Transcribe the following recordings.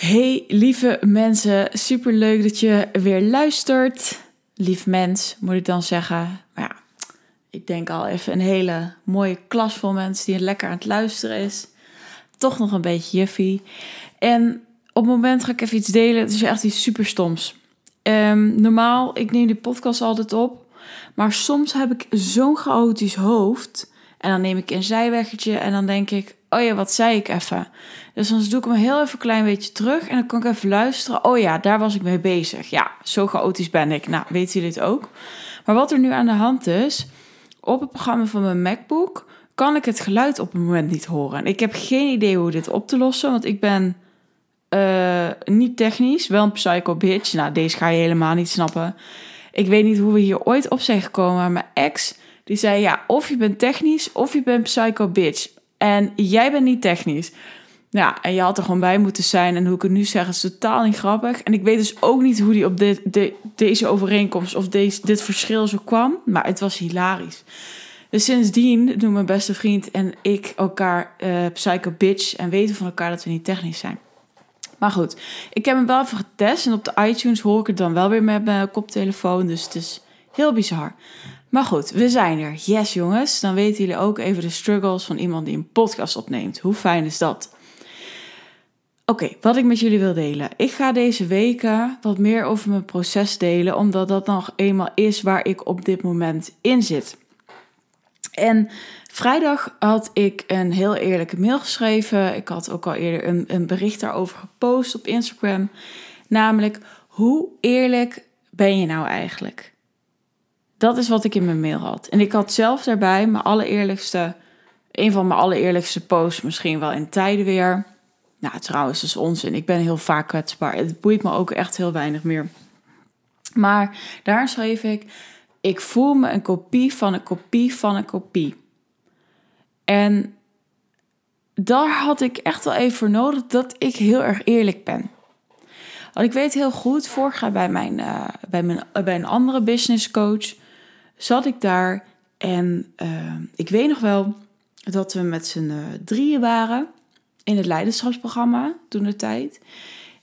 Hey lieve mensen, super leuk dat je weer luistert. Lief mens, moet ik dan zeggen. Maar ja, ik denk al even een hele mooie klas vol mensen die lekker aan het luisteren is. Toch nog een beetje juffie. En op het moment ga ik even iets delen. Het is echt iets super stoms. Ehm, normaal, ik neem die podcast altijd op. Maar soms heb ik zo'n chaotisch hoofd. En dan neem ik een zijweggetje en dan denk ik... Oh ja, wat zei ik even? Dus dan doe ik hem heel even een klein beetje terug. En dan kan ik even luisteren. Oh ja, daar was ik mee bezig. Ja, zo chaotisch ben ik. Nou, weten jullie dit ook? Maar wat er nu aan de hand is... Op het programma van mijn MacBook... kan ik het geluid op het moment niet horen. En ik heb geen idee hoe dit op te lossen. Want ik ben... Uh, niet technisch, wel een psycho bitch. Nou, deze ga je helemaal niet snappen. Ik weet niet hoe we hier ooit op zijn gekomen. Maar mijn ex, die zei ja, of je bent technisch of je bent psycho bitch. En jij bent niet technisch. Ja, en je had er gewoon bij moeten zijn. En hoe ik het nu zeg, is totaal niet grappig. En ik weet dus ook niet hoe die op de, deze overeenkomst of deze, dit verschil zo kwam. Maar het was hilarisch. Dus sindsdien doen mijn beste vriend en ik elkaar uh, psycho bitch. En weten van elkaar dat we niet technisch zijn. Maar goed, ik heb hem wel even getest. En op de iTunes hoor ik het dan wel weer met mijn koptelefoon. Dus het is heel bizar. Maar goed, we zijn er. Yes, jongens. Dan weten jullie ook even de struggles van iemand die een podcast opneemt. Hoe fijn is dat? Oké, wat ik met jullie wil delen. Ik ga deze weken wat meer over mijn proces delen, omdat dat nog eenmaal is waar ik op dit moment in zit. En vrijdag had ik een heel eerlijke mail geschreven. Ik had ook al eerder een, een bericht daarover gepost op Instagram. Namelijk, hoe eerlijk ben je nou eigenlijk? Dat is wat ik in mijn mail had. En ik had zelf daarbij mijn allereerlijkste, een van mijn allereerlijkste posts, misschien wel in tijden weer. Nou, trouwens, dat is onzin. Ik ben heel vaak kwetsbaar. Het boeit me ook echt heel weinig meer. Maar daar schreef ik: Ik voel me een kopie van een kopie van een kopie. En daar had ik echt wel even voor nodig dat ik heel erg eerlijk ben. Want ik weet heel goed, vorig jaar bij, mijn, uh, bij, mijn, bij een andere business coach zat ik daar. En uh, ik weet nog wel dat we met z'n uh, drieën waren in het leiderschapsprogramma toen de tijd.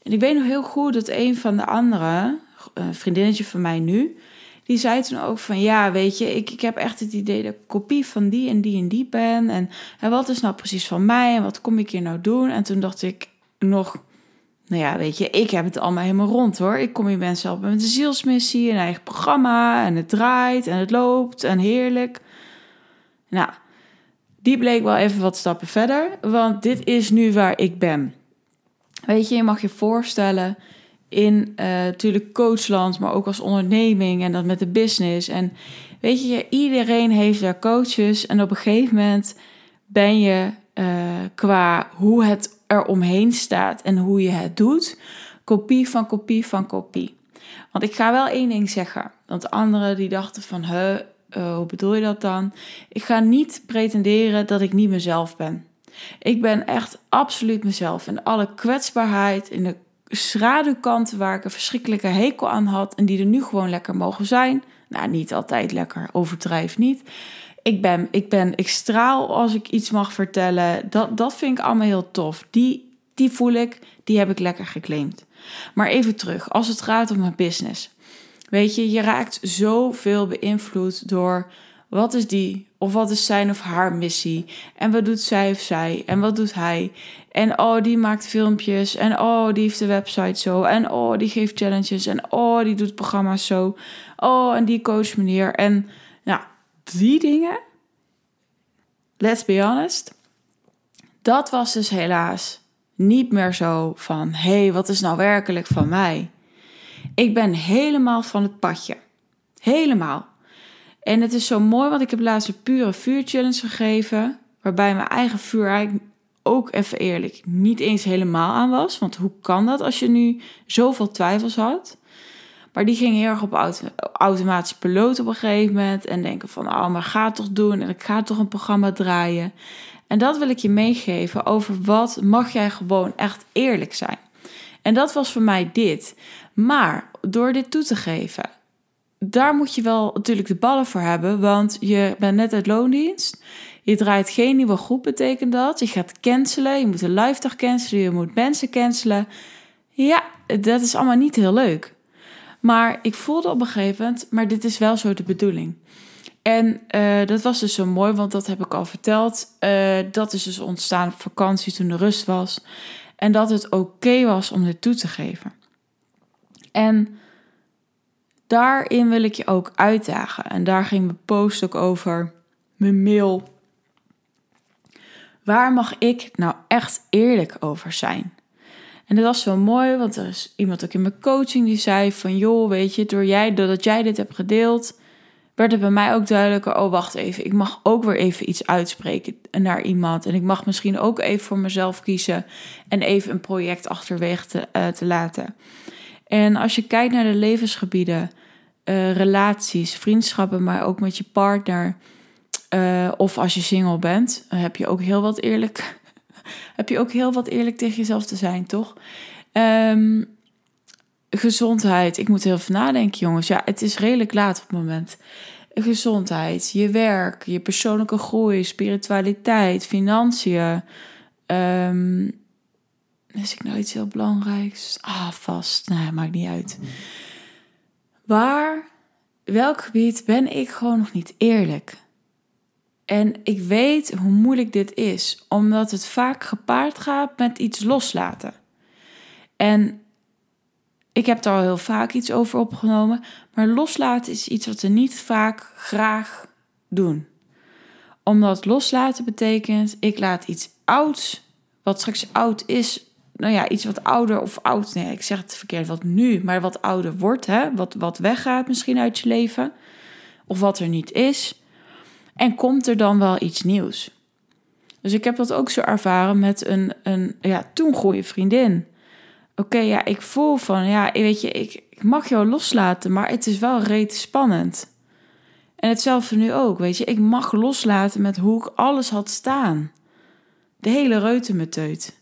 En ik weet nog heel goed dat een van de andere, een vriendinnetje van mij nu, die zei toen ook van ja, weet je, ik, ik heb echt het idee dat ik kopie van die en die en die ben. En, en wat is nou precies van mij en wat kom ik hier nou doen? En toen dacht ik nog, nou ja, weet je, ik heb het allemaal helemaal rond hoor. Ik kom hier mensen helpen met een zielsmissie, een eigen programma en het draait en het loopt en heerlijk. Nou, die bleek wel even wat stappen verder, want dit is nu waar ik ben. Weet je, je mag je voorstellen in uh, natuurlijk coachland, maar ook als onderneming en dat met de business. En weet je, iedereen heeft daar coaches en op een gegeven moment ben je uh, qua hoe het er omheen staat en hoe je het doet, kopie van kopie van kopie. Want ik ga wel één ding zeggen, want anderen die dachten van, he, uh, hoe bedoel je dat dan? Ik ga niet pretenderen dat ik niet mezelf ben. Ik ben echt absoluut mezelf. En alle kwetsbaarheid, in de schaduwkanten waar ik een verschrikkelijke hekel aan had en die er nu gewoon lekker mogen zijn. Nou, niet altijd lekker, overdrijf niet. Ik ben, ik ben, ik straal als ik iets mag vertellen. Dat, dat vind ik allemaal heel tof. Die, die voel ik, die heb ik lekker geclaimd. Maar even terug, als het gaat om mijn business. Weet je, je raakt zoveel beïnvloed door wat is die of wat is zijn of haar missie en wat doet zij of zij en wat doet hij en oh die maakt filmpjes en oh die heeft de website zo en oh die geeft challenges en oh die doet programma's zo oh en die coach meneer en die dingen let's be honest dat was dus helaas niet meer zo van hé hey, wat is nou werkelijk van mij ik ben helemaal van het padje. Helemaal. En het is zo mooi, want ik heb laatst een pure vuur challenge gegeven. Waarbij mijn eigen vuur eigenlijk ook even eerlijk niet eens helemaal aan was. Want hoe kan dat als je nu zoveel twijfels had? Maar die ging heel erg op auto, automatische piloot op een gegeven moment. En denken van, oh, maar ga toch doen. En ik ga toch een programma draaien. En dat wil ik je meegeven over wat mag jij gewoon echt eerlijk zijn. En dat was voor mij dit. Maar door dit toe te geven, daar moet je wel natuurlijk de ballen voor hebben, want je bent net uit loondienst. Je draait geen nieuwe groep, betekent dat. Je gaat cancelen, je moet een live cancelen, je moet mensen cancelen. Ja, dat is allemaal niet heel leuk. Maar ik voelde op een gegeven moment, maar dit is wel zo de bedoeling. En uh, dat was dus zo mooi, want dat heb ik al verteld. Uh, dat is dus ontstaan op vakantie toen de rust was. En dat het oké was om dit toe te geven. En daarin wil ik je ook uitdagen. En daar ging mijn post ook over. Mijn mail. Waar mag ik nou echt eerlijk over zijn? En dat was zo mooi, want er is iemand ook in mijn coaching die zei van... joh, weet je, door jij, doordat jij dit hebt gedeeld... werd het bij mij ook duidelijker... oh, wacht even, ik mag ook weer even iets uitspreken naar iemand. En ik mag misschien ook even voor mezelf kiezen... en even een project achterwege te, te laten. En als je kijkt naar de levensgebieden... Uh, relaties, vriendschappen, maar ook met je partner... Uh, of als je single bent, heb je ook heel wat eerlijk heb je ook heel wat eerlijk tegen jezelf te zijn, toch? Um, gezondheid. Ik moet heel even nadenken, jongens. Ja, het is redelijk laat op het moment. Gezondheid, je werk, je persoonlijke groei, spiritualiteit, financiën. Um, ik nou iets heel belangrijks? Ah, vast. Nee, maakt niet uit. Waar, welk gebied ben ik gewoon nog niet eerlijk? En ik weet hoe moeilijk dit is, omdat het vaak gepaard gaat met iets loslaten. En ik heb daar al heel vaak iets over opgenomen, maar loslaten is iets wat we niet vaak graag doen. Omdat loslaten betekent, ik laat iets ouds, wat straks oud is, nou ja, iets wat ouder of oud, nee, ik zeg het verkeerd, wat nu, maar wat ouder wordt, hè, wat, wat weggaat misschien uit je leven, of wat er niet is en komt er dan wel iets nieuws? Dus ik heb dat ook zo ervaren met een, een ja, toen goede vriendin. Oké, ja, ik voel van, ja, weet je, ik, ik mag jou loslaten, maar het is wel reet spannend. En hetzelfde nu ook, weet je, ik mag loslaten met hoe ik alles had staan. De hele reutemeteut.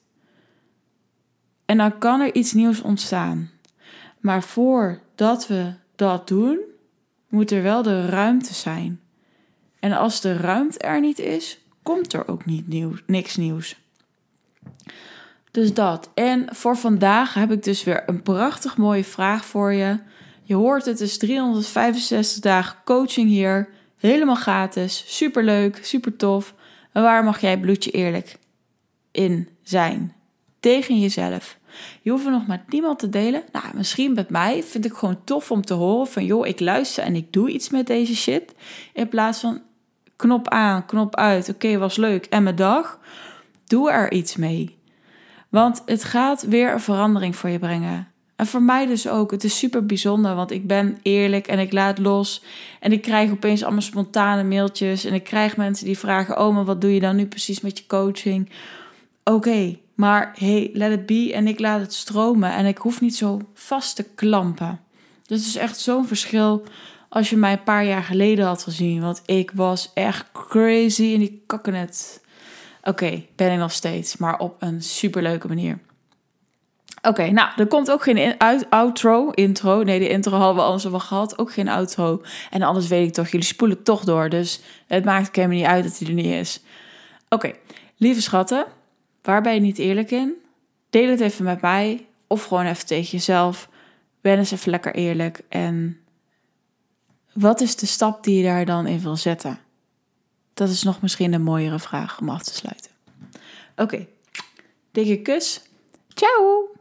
En dan kan er iets nieuws ontstaan. Maar voordat we dat doen, moet er wel de ruimte zijn. En als de ruimte er niet is, komt er ook niet nieuw, niks nieuws. Dus dat. En voor vandaag heb ik dus weer een prachtig mooie vraag voor je. Je hoort het is 365 dagen coaching hier. Helemaal gratis. Super leuk, super tof. En waar mag jij bloedje eerlijk in zijn? Tegen jezelf. Je hoeft er nog met niemand te delen. Nou, misschien met mij vind ik gewoon tof om te horen van... joh, ik luister en ik doe iets met deze shit. In plaats van, knop aan, knop uit. Oké, was leuk. En mijn dag. Doe er iets mee. Want het gaat weer een verandering voor je brengen. En voor mij dus ook. Het is super bijzonder, want ik ben eerlijk en ik laat los. En ik krijg opeens allemaal spontane mailtjes. En ik krijg mensen die vragen: Oh, maar wat doe je dan nu precies met je coaching? Oké, maar hey, let it be. En ik laat het stromen. En ik hoef niet zo vast te klampen. Dat is echt zo'n verschil als je mij een paar jaar geleden had gezien. Want ik was echt crazy in die kakkenet. Oké, ben ik nog steeds, maar op een superleuke manier. Oké, nou, er komt ook geen outro, intro. Nee, de intro hadden we anders wel gehad. Ook geen outro. En anders weet ik toch, jullie spoelen toch door. Dus het maakt helemaal niet uit dat hij er niet is. Oké, lieve schatten, waar ben je niet eerlijk in? Deel het even met mij. Of gewoon even tegen jezelf. Ben eens even lekker eerlijk. En wat is de stap die je daar dan in wil zetten? Dat is nog misschien een mooiere vraag om af te sluiten. Oké, dikke kus. Ciao!